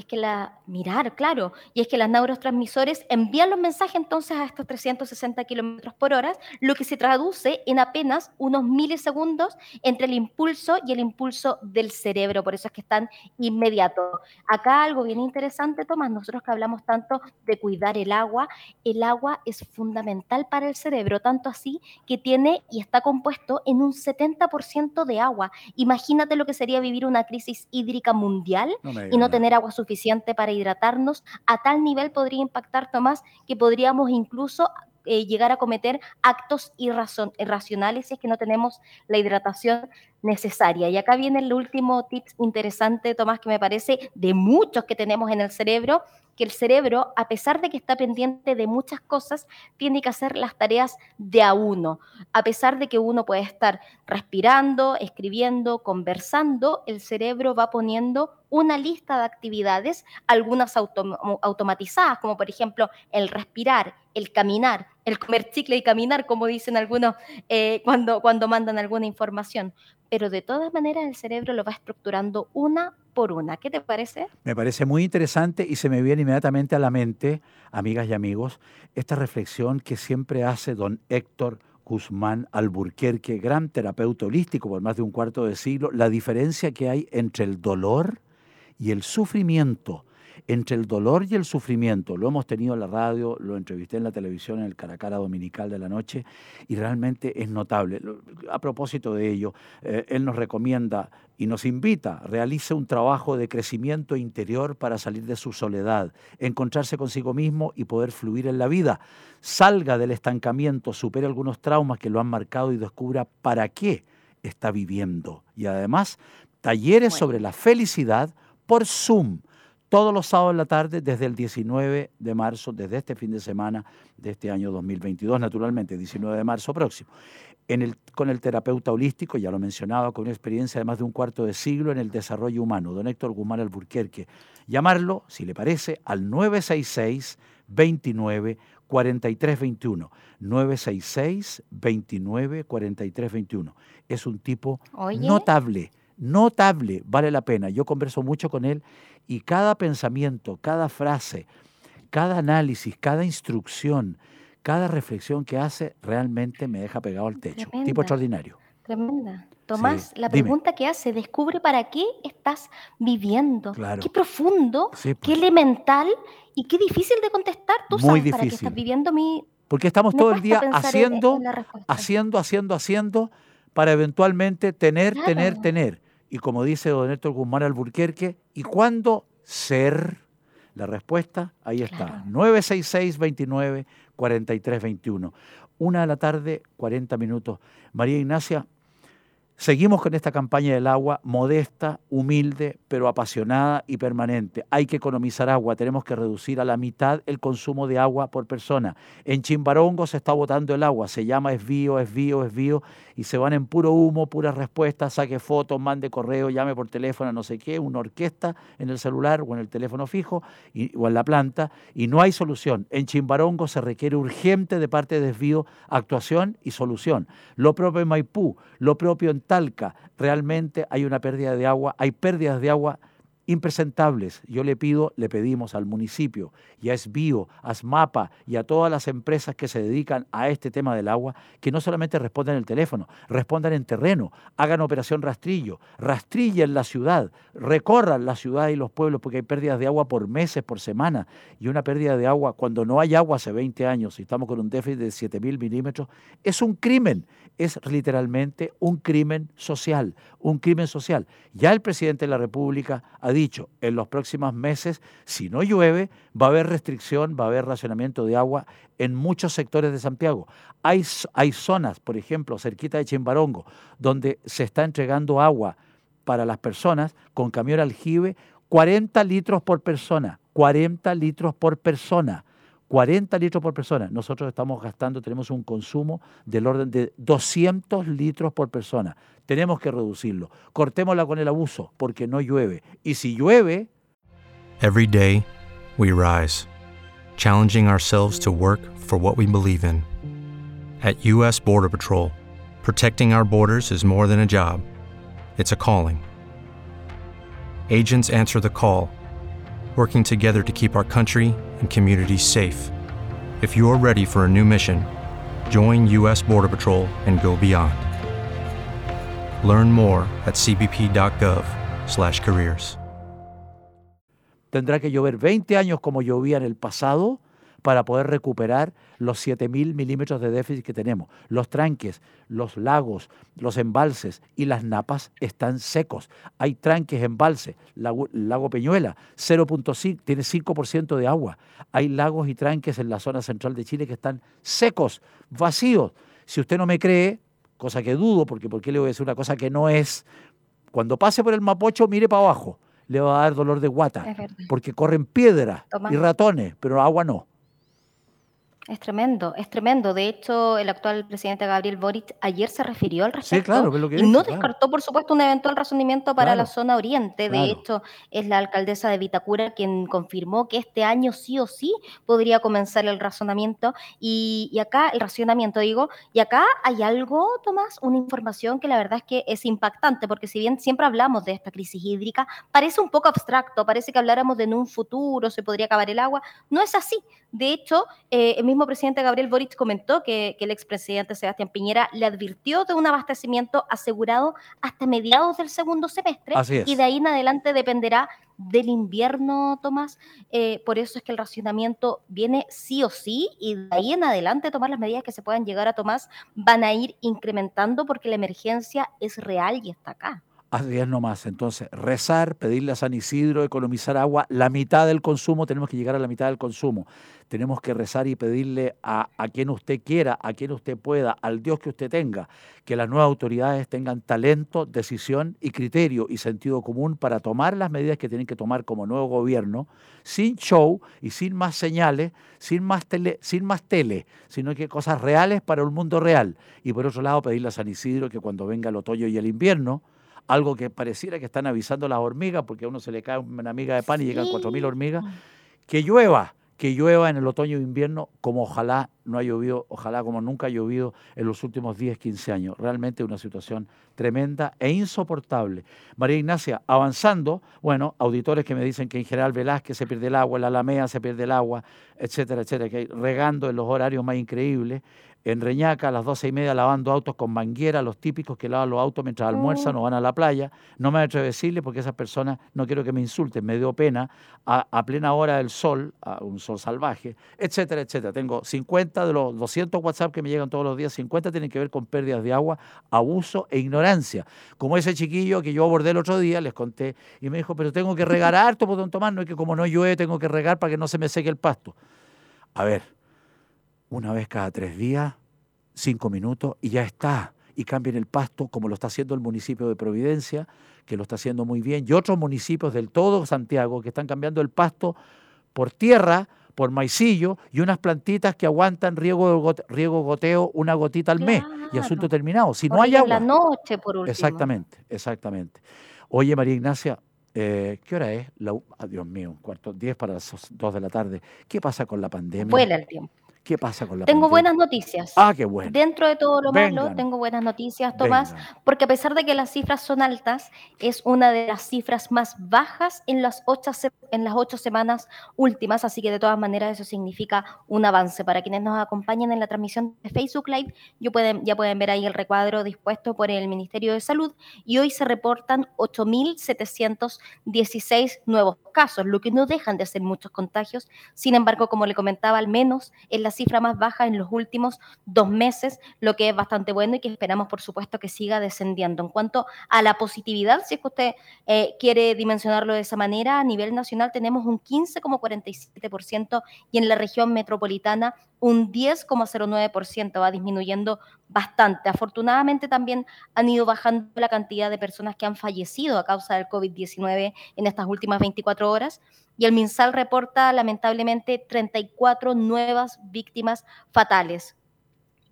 que la, mirar, claro, y es que los neurotransmisores envían los mensajes entonces a estos 360 kilómetros por hora, lo que se traduce en apenas unos milisegundos entre el impulso y el impulso del cerebro, por eso es que están inmediatos. Acá algo bien interesante, Tomás, nosotros que hablamos tanto de cuidar el agua, el agua es fundamental para el cerebro, tanto así que tiene y está compuesto en un 70% de agua. Imagínate lo que sería vivir una crisis hídrica mundial y no tener agua suficiente suficiente para hidratarnos, a tal nivel podría impactar, Tomás, que podríamos incluso eh, llegar a cometer actos irracionales si es que no tenemos la hidratación necesaria. Y acá viene el último tip interesante, Tomás, que me parece de muchos que tenemos en el cerebro, que el cerebro, a pesar de que está pendiente de muchas cosas, tiene que hacer las tareas de a uno. A pesar de que uno puede estar respirando, escribiendo, conversando, el cerebro va poniendo una lista de actividades, algunas automatizadas, como por ejemplo el respirar, el caminar, el comer chicle y caminar, como dicen algunos eh, cuando, cuando mandan alguna información. Pero de todas maneras el cerebro lo va estructurando una por una. ¿Qué te parece? Me parece muy interesante y se me viene inmediatamente a la mente, amigas y amigos, esta reflexión que siempre hace don Héctor Guzmán Alburquerque, gran terapeuta holístico por más de un cuarto de siglo, la diferencia que hay entre el dolor y el sufrimiento entre el dolor y el sufrimiento. Lo hemos tenido en la radio, lo entrevisté en la televisión, en el Caracara Dominical de la Noche, y realmente es notable. A propósito de ello, eh, él nos recomienda y nos invita, realice un trabajo de crecimiento interior para salir de su soledad, encontrarse consigo mismo y poder fluir en la vida. Salga del estancamiento, supere algunos traumas que lo han marcado y descubra para qué está viviendo. Y además, talleres sobre la felicidad por Zoom todos los sábados en la tarde desde el 19 de marzo, desde este fin de semana de este año 2022, naturalmente, 19 de marzo próximo. En el, con el terapeuta holístico, ya lo mencionaba, con una experiencia de más de un cuarto de siglo en el desarrollo humano, don Héctor Guzmán Alburquerque. Llamarlo, si le parece, al 966 29 43 21. 966 29 43 21. Es un tipo notable, notable, vale la pena. Yo converso mucho con él y cada pensamiento, cada frase, cada análisis, cada instrucción, cada reflexión que hace realmente me deja pegado al techo. tipo extraordinario. Tremenda. Tomás, la pregunta que hace, descubre para qué estás viviendo. Qué profundo, qué pues. elemental y qué difícil de contestar. Tú sabes para qué estás viviendo mi... Porque estamos todo el día haciendo, haciendo, haciendo, haciendo, para eventualmente tener, tener, tener. Y como dice don Héctor Guzmán Alburquerque, ¿y cuándo ser? La respuesta, ahí está, 966 29 43 21. Una de la tarde, 40 minutos. María Ignacia, Seguimos con esta campaña del agua modesta, humilde, pero apasionada y permanente. Hay que economizar agua, tenemos que reducir a la mitad el consumo de agua por persona. En Chimbarongo se está botando el agua, se llama esvío, esvío, esvío, y se van en puro humo, puras respuestas, saque fotos, mande correo, llame por teléfono, no sé qué, una orquesta en el celular o en el teléfono fijo o en la planta, y no hay solución. En Chimbarongo se requiere urgente de parte de desvío actuación y solución. Lo propio en Maipú, lo propio en Talca, realmente hay una pérdida de agua, hay pérdidas de agua impresentables. Yo le pido, le pedimos al municipio y a SBIO, a SMAPA y a todas las empresas que se dedican a este tema del agua, que no solamente respondan el teléfono, respondan en terreno, hagan operación rastrillo, rastrillen la ciudad, recorran la ciudad y los pueblos, porque hay pérdidas de agua por meses, por semana, y una pérdida de agua cuando no hay agua hace 20 años y estamos con un déficit de 7 mil milímetros, es un crimen, es literalmente un crimen social, un crimen social. Ya el presidente de la República ha dicho, en los próximos meses, si no llueve, va a haber restricción, va a haber racionamiento de agua en muchos sectores de Santiago. Hay, hay zonas, por ejemplo, cerquita de Chimbarongo, donde se está entregando agua para las personas con camión aljibe, 40 litros por persona, 40 litros por persona. 40 litros por persona. Nosotros estamos gastando, tenemos un consumo del orden de 200 litros por persona. Tenemos que reducirlo. Cortémosla con el abuso porque no llueve. Y si llueve... Every day we rise, challenging ourselves to work for what we believe in. At U.S. Border Patrol, protecting our borders is more than a job, it's a calling. Agents answer the call, working together to keep our country and communities safe. If you're ready for a new mission, join U.S. Border Patrol and go beyond. Learn more at cbp.gov/careers. Tendrá que llover 20 años como llovía en el pasado para poder recuperar los 7.000 milímetros de déficit que tenemos. Los tranques, los lagos, los embalses y las napas están secos. Hay tranques, embalses, lago, lago Peñuela, 0.5, tiene 5% de agua. Hay lagos y tranques en la zona central de Chile que están secos, vacíos. Si usted no me cree, cosa que dudo, porque ¿por qué le voy a decir una cosa que no es? Cuando pase por el Mapocho, mire para abajo, le va a dar dolor de guata, porque corren piedras y ratones, pero agua no. Es tremendo, es tremendo. De hecho, el actual presidente Gabriel Boric ayer se refirió al respecto sí, claro, lo que y no descartó, por supuesto, un eventual razonamiento para la zona oriente. De hecho, es la alcaldesa de Vitacura quien confirmó que este año sí o sí podría comenzar el razonamiento. Y, y acá, el racionamiento, digo, y acá hay algo, Tomás, una información que la verdad es que es impactante, porque si bien siempre hablamos de esta crisis hídrica, parece un poco abstracto, parece que habláramos de en un futuro se podría acabar el agua. No es así. De hecho, eh, mismo presidente Gabriel Boric comentó que, el expresidente Sebastián Piñera le advirtió de un abastecimiento asegurado hasta mediados del segundo semestre y de ahí en adelante dependerá del invierno, Tomás. Eh, por eso es que el racionamiento viene sí o sí y de ahí en adelante tomar las medidas que se puedan llegar a tomar van a ir incrementando porque la emergencia es real y está acá. Así es nomás. Entonces, rezar, pedirle a San Isidro, economizar agua, la mitad del consumo, tenemos que llegar a la mitad del consumo. Tenemos que rezar y pedirle a, a quien usted quiera, a quien usted pueda, al Dios que usted tenga, que las nuevas autoridades tengan talento, decisión y criterio y sentido común para tomar las medidas que tienen que tomar como nuevo gobierno, sin show y sin más señales, sin más tele, sin más tele, sino que cosas reales para un mundo real. Y por otro lado, pedirle a San Isidro que cuando venga el otoño y el invierno, algo que pareciera que están avisando las hormigas, porque a uno se le cae una miga de pan y llegan 4.000 hormigas, que llueva, que llueva en el otoño e invierno como ojalá no ha llovido, ojalá como nunca ha llovido en los últimos 10, 15 años. Realmente una situación tremenda e insoportable. María Ignacia, avanzando, bueno, auditores que me dicen que en General Velázquez se pierde el agua, en la Alameda se pierde el agua, etcétera, etcétera, que hay regando en los horarios más increíbles en Reñaca a las doce y media lavando autos con manguera, los típicos que lavan los autos mientras almuerzan o van a la playa. No me atrevo a decirle porque esas personas no quiero que me insulten, me dio pena, a, plena hora del sol, a un sol salvaje, etcétera, etcétera. Tengo 50 de los 200 WhatsApp que me llegan todos los días, 50 tienen que ver con pérdidas de agua, abuso e ignorancia. Como ese chiquillo que yo abordé el otro día, les conté, y me dijo, pero tengo que regar harto, por don Tomás, no es que como no llueve tengo que regar para que no se me seque el pasto. A ver, una vez cada tres días, cinco minutos, y ya está. Y cambien el pasto, como lo está haciendo el municipio de Providencia, que lo está haciendo muy bien, y otros municipios del todo Santiago que están cambiando el pasto por tierra, por maicillo y unas plantitas que aguantan riego, riego goteo una gotita al mes y asunto terminado. Si no hay agua. la noche, por último. Exactamente, exactamente. Oye, María Ignacia, eh, ¿qué hora es? La, ah, Dios mío, cuarto, diez para las dos de la tarde. ¿Qué pasa con la pandemia? Vuela el tiempo. ¿Qué pasa con la Tengo buenas noticias. Ah, qué bueno. Dentro de todo lo malo, tengo buenas noticias, Tomás, porque a pesar de que las cifras son altas, es una de las cifras más bajas en las ocho, en las ocho semanas últimas, así que de todas maneras eso significa un avance. Para quienes nos acompañan en la transmisión de Facebook Live, yo pueden, ya pueden ver ahí el recuadro dispuesto por el Ministerio de Salud y hoy se reportan 8.716 nuevos casos, lo que no dejan de ser muchos contagios. Sin embargo, como le comentaba, al menos en la cifra más baja en los últimos dos meses, lo que es bastante bueno y que esperamos, por supuesto, que siga descendiendo. En cuanto a la positividad, si es que usted eh, quiere dimensionarlo de esa manera, a nivel nacional tenemos un 15,47% y en la región metropolitana un 10,09%, va disminuyendo bastante. Afortunadamente también han ido bajando la cantidad de personas que han fallecido a causa del COVID-19 en estas últimas 24 horas y el MinSal reporta lamentablemente 34 nuevas víctimas fatales.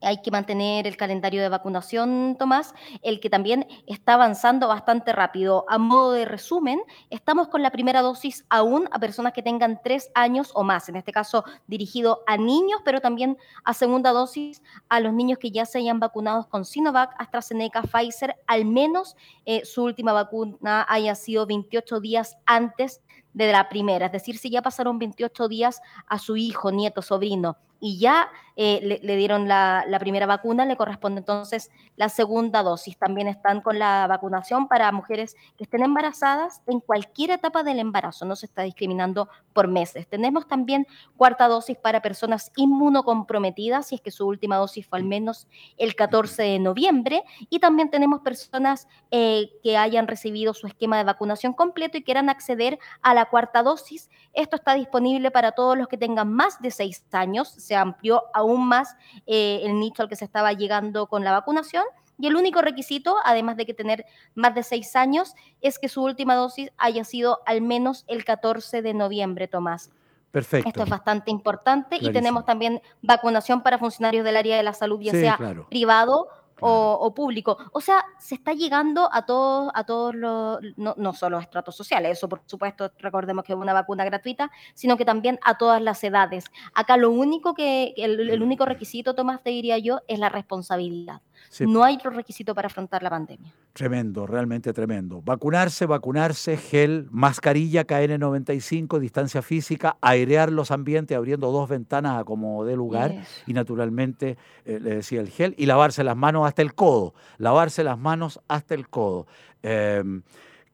Hay que mantener el calendario de vacunación, Tomás, el que también está avanzando bastante rápido. A modo de resumen, estamos con la primera dosis aún a personas que tengan tres años o más, en este caso dirigido a niños, pero también a segunda dosis a los niños que ya se hayan vacunado con Sinovac, AstraZeneca, Pfizer, al menos eh, su última vacuna haya sido 28 días antes de la primera, es decir, si ya pasaron 28 días a su hijo, nieto, sobrino y ya eh, le, dieron la, primera vacuna, le corresponde entonces la segunda dosis. También están con la vacunación para mujeres que estén embarazadas en cualquier etapa del embarazo, no se está discriminando por meses. Tenemos también cuarta dosis para personas inmunocomprometidas, si es que su última dosis fue al menos el 14 de noviembre, y también tenemos personas eh, que hayan recibido su esquema de vacunación completo y quieran acceder a la cuarta dosis. Esto está disponible para todos los que tengan más de seis años, se amplió aún más eh, el nicho al que se estaba llegando con la vacunación. Y el único requisito, además de que tener más de seis años, es que su última dosis haya sido al menos el 14 de noviembre, Tomás. Perfecto. Esto es bastante importante y tenemos también vacunación para funcionarios del área de la salud, ya sea privado o, público. O sea, se está llegando a todos, a todos los, no, no solo a estratos sociales, eso por supuesto, recordemos que es una vacuna gratuita, sino que también a todas las edades. Acá lo único que, el, único requisito, Tomás, te diría yo, es la responsabilidad. No hay otro requisito para afrontar la pandemia. Tremendo, realmente tremendo. Vacunarse, vacunarse, gel, mascarilla KN95, distancia física, airear los ambientes abriendo dos ventanas a como dé lugar y naturalmente, eh, le decía el gel, y lavarse las manos hasta el codo, lavarse las manos hasta el codo. Em,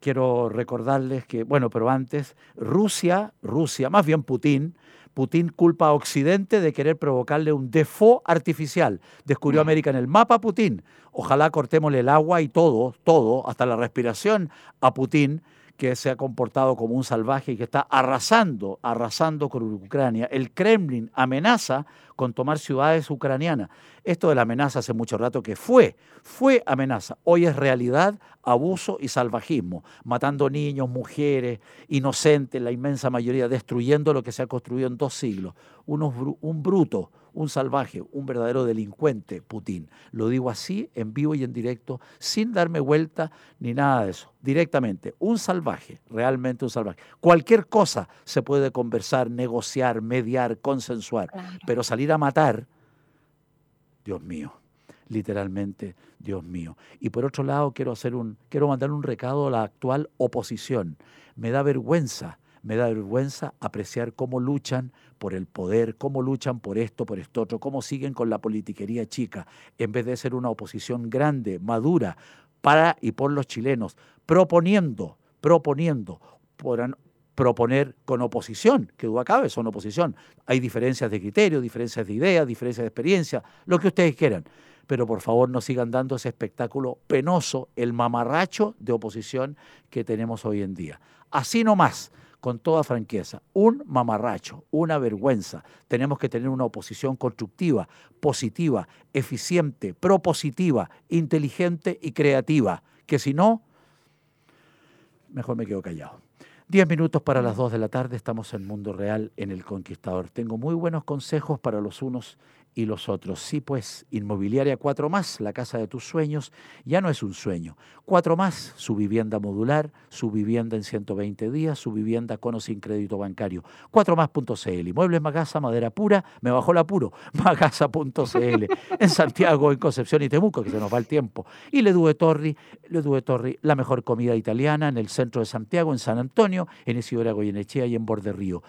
quiero recordarles que, bueno, pero antes, Rusia, Rusia, más bien Putin, Putin culpa a Occidente de querer provocarle un default artificial. Descubrió América en el mapa Putin. Ojalá cortémosle el agua y todo, todo, hasta la respiración a Putin que se ha comportado como un salvaje y que está arrasando, arrasando con Ucrania. El Kremlin amenaza con tomar ciudades ucranianas. Esto de la amenaza hace mucho rato que fue, fue amenaza. Hoy es realidad, abuso y salvajismo, matando niños, mujeres, inocentes, la inmensa mayoría, destruyendo lo que se ha construido en dos siglos. un bruto, un salvaje, un verdadero delincuente, Putin. Lo digo así, en vivo y en directo, sin darme vuelta ni nada de eso. Directamente, un salvaje, realmente un salvaje. Cualquier cosa se puede conversar, negociar, mediar, consensuar, pero salir a matar, Dios mío literalmente, Dios mío. Y por otro lado, quiero hacer un quiero mandar un recado a la actual oposición. Me da vergüenza me da vergüenza apreciar cómo luchan por el poder, cómo luchan por esto, por esto otro, cómo siguen con la politiquería chica, en vez de ser una oposición grande, madura, para y por los chilenos, proponiendo, proponiendo, podrán proponer con oposición, que duda cabe, son oposición. Hay diferencias de criterio, diferencias de ideas, diferencias de experiencia, lo que ustedes quieran. Pero por favor no sigan dando ese espectáculo penoso, el mamarracho de oposición que tenemos hoy en día. Así nomás con toda franqueza, un mamarracho, una vergüenza. Tenemos que tener una oposición constructiva, positiva, eficiente, propositiva, inteligente y creativa, que si no, mejor me quedo callado. Diez minutos para las dos de la tarde, estamos en Mundo Real en El Conquistador. Tengo muy buenos consejos para los unos y los otros. Sí, pues, Inmobiliaria 4 más, la casa de tus sueños, ya no es un sueño. 4 más, su vivienda modular, su vivienda en 120 días, su vivienda con o sin crédito bancario. 4 más.cl, muebles Magasa, madera pura, me bajó el apuro, magasa.cl, en Santiago, en Concepción y Temuco, que se nos va el tiempo. Y Le Due Torri, Le Due Torri, la mejor comida italiana en el centro de Santiago, en San Antonio, en Isidora Goyenechea y en Borde Río.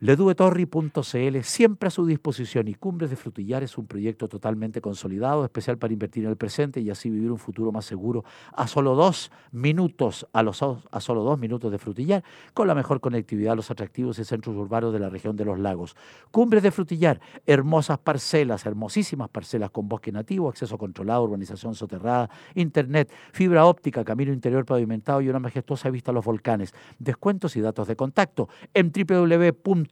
Leduetorri.cl siempre a su disposición y Cumbres de Frutillar es un proyecto totalmente consolidado, especial para invertir en el presente y así vivir un futuro más seguro a solo dos minutos, a, los, a solo dos minutos de Frutillar, con la mejor conectividad a los atractivos y centros urbanos de la región de los lagos. Cumbres de Frutillar, hermosas parcelas, hermosísimas parcelas con bosque nativo, acceso controlado, urbanización soterrada, internet, fibra óptica, camino interior pavimentado y una majestuosa vista a los volcanes. Descuentos y datos de contacto en www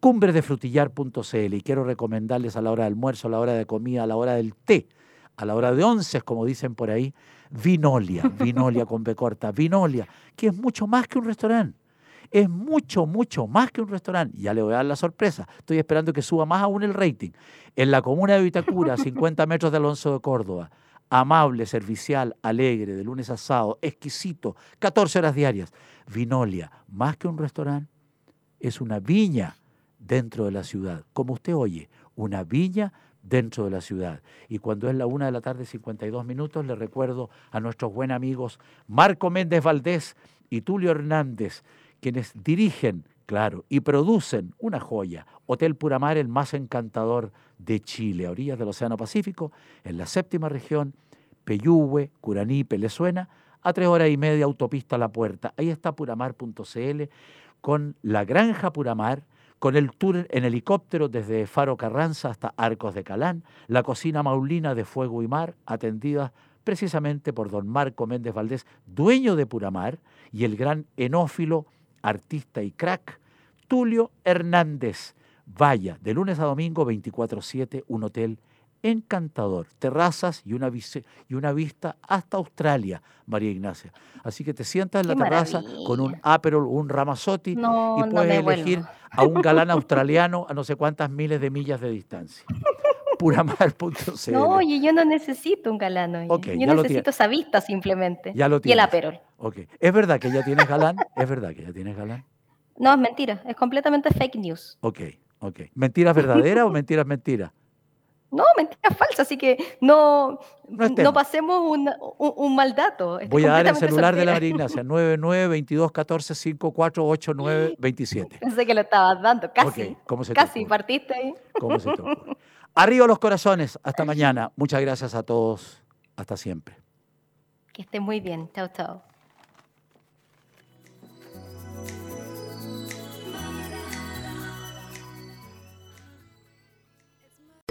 cumbresdefrutillar.cl y quiero recomendarles a la hora de almuerzo, a la hora de comida, a la hora del té, a la hora de once, como dicen por ahí, Vinolia, Vinolia con B corta, Vinolia, que es mucho más que un restaurante. Es mucho, mucho más que un restaurante. Ya le voy a dar la sorpresa. Estoy esperando que suba más aún el rating. En la comuna de Vitacura, 50 metros de Alonso de Córdoba. Amable, servicial, alegre, de lunes a sábado, exquisito, 14 horas diarias. Vinolia, más que un restaurante, es una viña dentro de la ciudad. Como usted oye, una viña dentro de la ciudad. Y cuando es la una de la tarde, 52 minutos, le recuerdo a nuestros buenos amigos Marco Méndez Valdés y Tulio Hernández, quienes dirigen, claro, y producen una joya, Hotel Puramar, el más encantador de Chile, a orillas del Océano Pacífico, en la séptima región, Peyúgue, Curaní, Pelezuena, a tres horas y media autopista la puerta. Ahí está puramar.cl con la granja Puramar, con el tour en helicóptero desde Faro Carranza hasta Arcos de Calán, la cocina maulina de Fuego y Mar, atendida precisamente por don Marco Méndez Valdés, dueño de Puramar, y el gran enófilo, artista y crack, Tulio Hernández. Vaya, de lunes a domingo 24-7, un hotel encantador, terrazas y una, y una vista hasta Australia, María Ignacia. Así que te sientas en la terraza con un Aperol, un Ramazotti y puedes elegir a un galán australiano a no sé cuántas miles de millas de distancia. Puramar.cl. No, oye, yo no necesito un galán. yo necesito esa vista simplemente. Ya lo y el Aperol. Okay. ¿Es verdad que ya tienes galán? ¿Es verdad que ya tienes galán? No, es mentira. Es completamente fake news. Ok, ok. ¿Mentiras verdaderas o mentiras mentiras? No, mentira falsa, así que no, no, pasemos un, un, mal dato. Voy a dar el celular de la María Ignacia, 992214548927. Pensé que lo estabas dando, casi. casi partiste ahí. ¿Cómo se te Arriba los corazones, hasta mañana. Muchas gracias a todos, hasta siempre. Que estén muy bien, chao, chao.